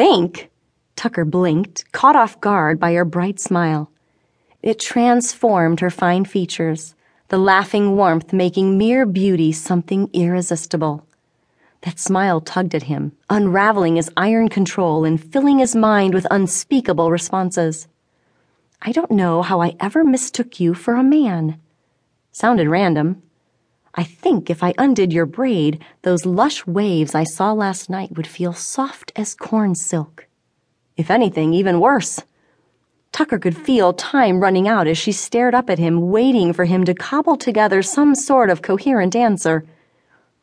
think? Tucker blinked, caught off guard by her bright smile. It transformed her fine features, the laughing warmth making mere beauty something irresistible. That smile tugged at him, unraveling his iron control and filling his mind with unspeakable responses. I don't know how I ever mistook you for a man. Sounded random. I think if I undid your braid, those lush waves I saw last night would feel soft as corn silk. If anything, even worse. Tucker could feel time running out as she stared up at him, waiting for him to cobble together some sort of coherent answer.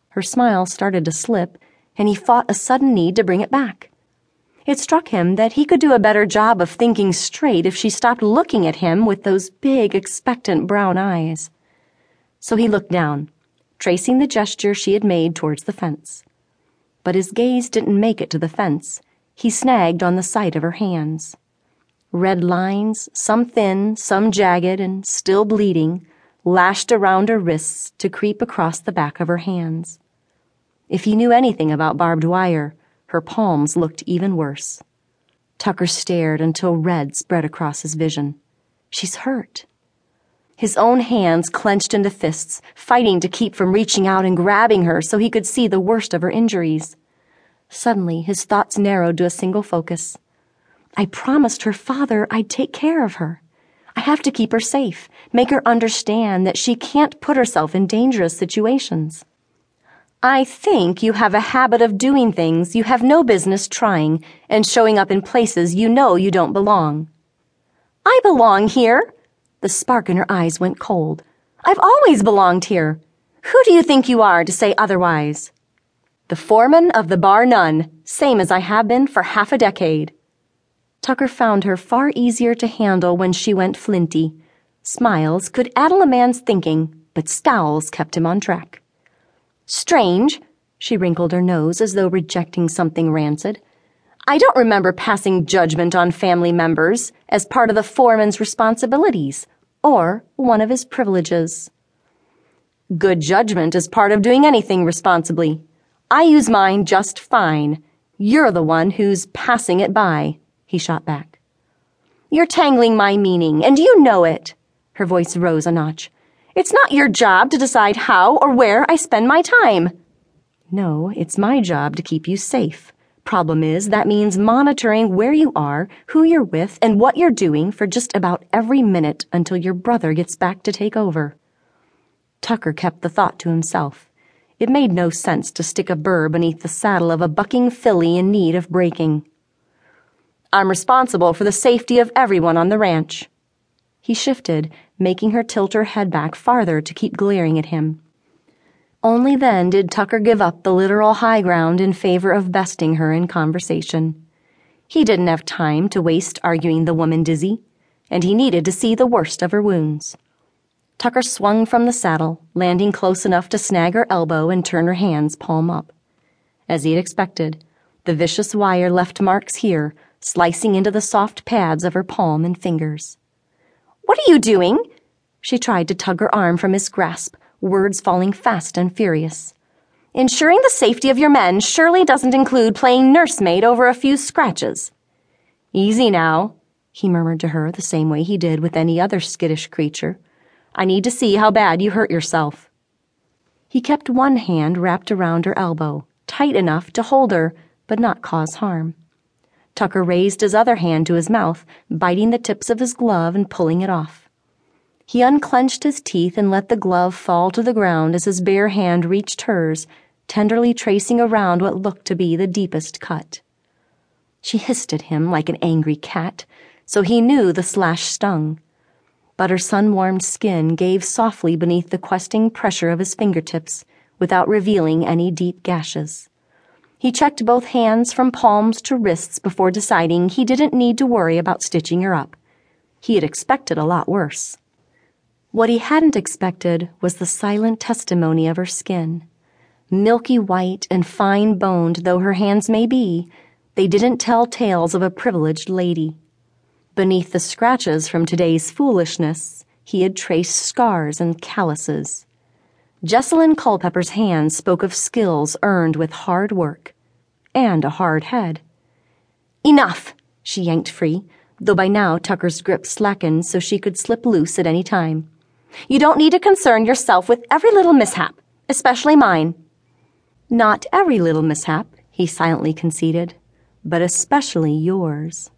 Her smile started to slip, and he fought a sudden need to bring it back. It struck him that he could do a better job of thinking straight if she stopped looking at him with those big, expectant brown eyes. So he looked down, tracing the gesture she had made towards the fence. But his gaze didn't make it to the fence. He snagged on the sight of her hands. Red lines, some thin, some jagged, and still bleeding, lashed around her wrists to creep across the back of her hands. If he knew anything about barbed wire, her palms looked even worse. Tucker stared until red spread across his vision. She's hurt. His own hands clenched into fists, fighting to keep from reaching out and grabbing her so he could see the worst of her injuries. Suddenly, his thoughts narrowed to a single focus. I promised her father I'd take care of her. I have to keep her safe, make her understand that she can't put herself in dangerous situations. I think you have a habit of doing things you have no business trying and showing up in places you know you don't belong. I belong here. The spark in her eyes went cold. I've always belonged here. Who do you think you are to say otherwise? The foreman of the bar none, same as I have been for half a decade. Tucker found her far easier to handle when she went flinty. Smiles could addle a man's thinking, but scowls kept him on track. Strange. She wrinkled her nose as though rejecting something rancid. I don't remember passing judgment on family members as part of the foreman's responsibilities or one of his privileges. Good judgment is part of doing anything responsibly. I use mine just fine. You're the one who's passing it by, he shot back. You're tangling my meaning, and you know it. Her voice rose a notch. It's not your job to decide how or where I spend my time. No, it's my job to keep you safe. Problem is, that means monitoring where you are, who you're with, and what you're doing for just about every minute until your brother gets back to take over. Tucker kept the thought to himself. It made no sense to stick a burr beneath the saddle of a bucking filly in need of breaking. I'm responsible for the safety of everyone on the ranch. He shifted, making her tilt her head back farther to keep glaring at him. Only then did Tucker give up the literal high ground in favor of besting her in conversation. He didn't have time to waste arguing the woman dizzy, and he needed to see the worst of her wounds. Tucker swung from the saddle, landing close enough to snag her elbow and turn her hands palm up. As he had expected, the vicious wire left marks here, slicing into the soft pads of her palm and fingers. What are you doing? She tried to tug her arm from his grasp, words falling fast and furious. Ensuring the safety of your men surely doesn't include playing nursemaid over a few scratches. Easy now, he murmured to her the same way he did with any other skittish creature. I need to see how bad you hurt yourself. He kept one hand wrapped around her elbow, tight enough to hold her, but not cause harm. Tucker raised his other hand to his mouth, biting the tips of his glove and pulling it off. He unclenched his teeth and let the glove fall to the ground as his bare hand reached hers, tenderly tracing around what looked to be the deepest cut. She hissed at him like an angry cat, so he knew the slash stung. But her sun warmed skin gave softly beneath the questing pressure of his fingertips without revealing any deep gashes. He checked both hands from palms to wrists before deciding he didn't need to worry about stitching her up. He had expected a lot worse. What he hadn't expected was the silent testimony of her skin. Milky white and fine boned though her hands may be, they didn't tell tales of a privileged lady. Beneath the scratches from today's foolishness, he had traced scars and calluses. Jessalyn Culpepper's hands spoke of skills earned with hard work and a hard head. Enough! She yanked free, though by now Tucker's grip slackened so she could slip loose at any time. You don't need to concern yourself with every little mishap, especially mine. Not every little mishap, he silently conceded, but especially yours.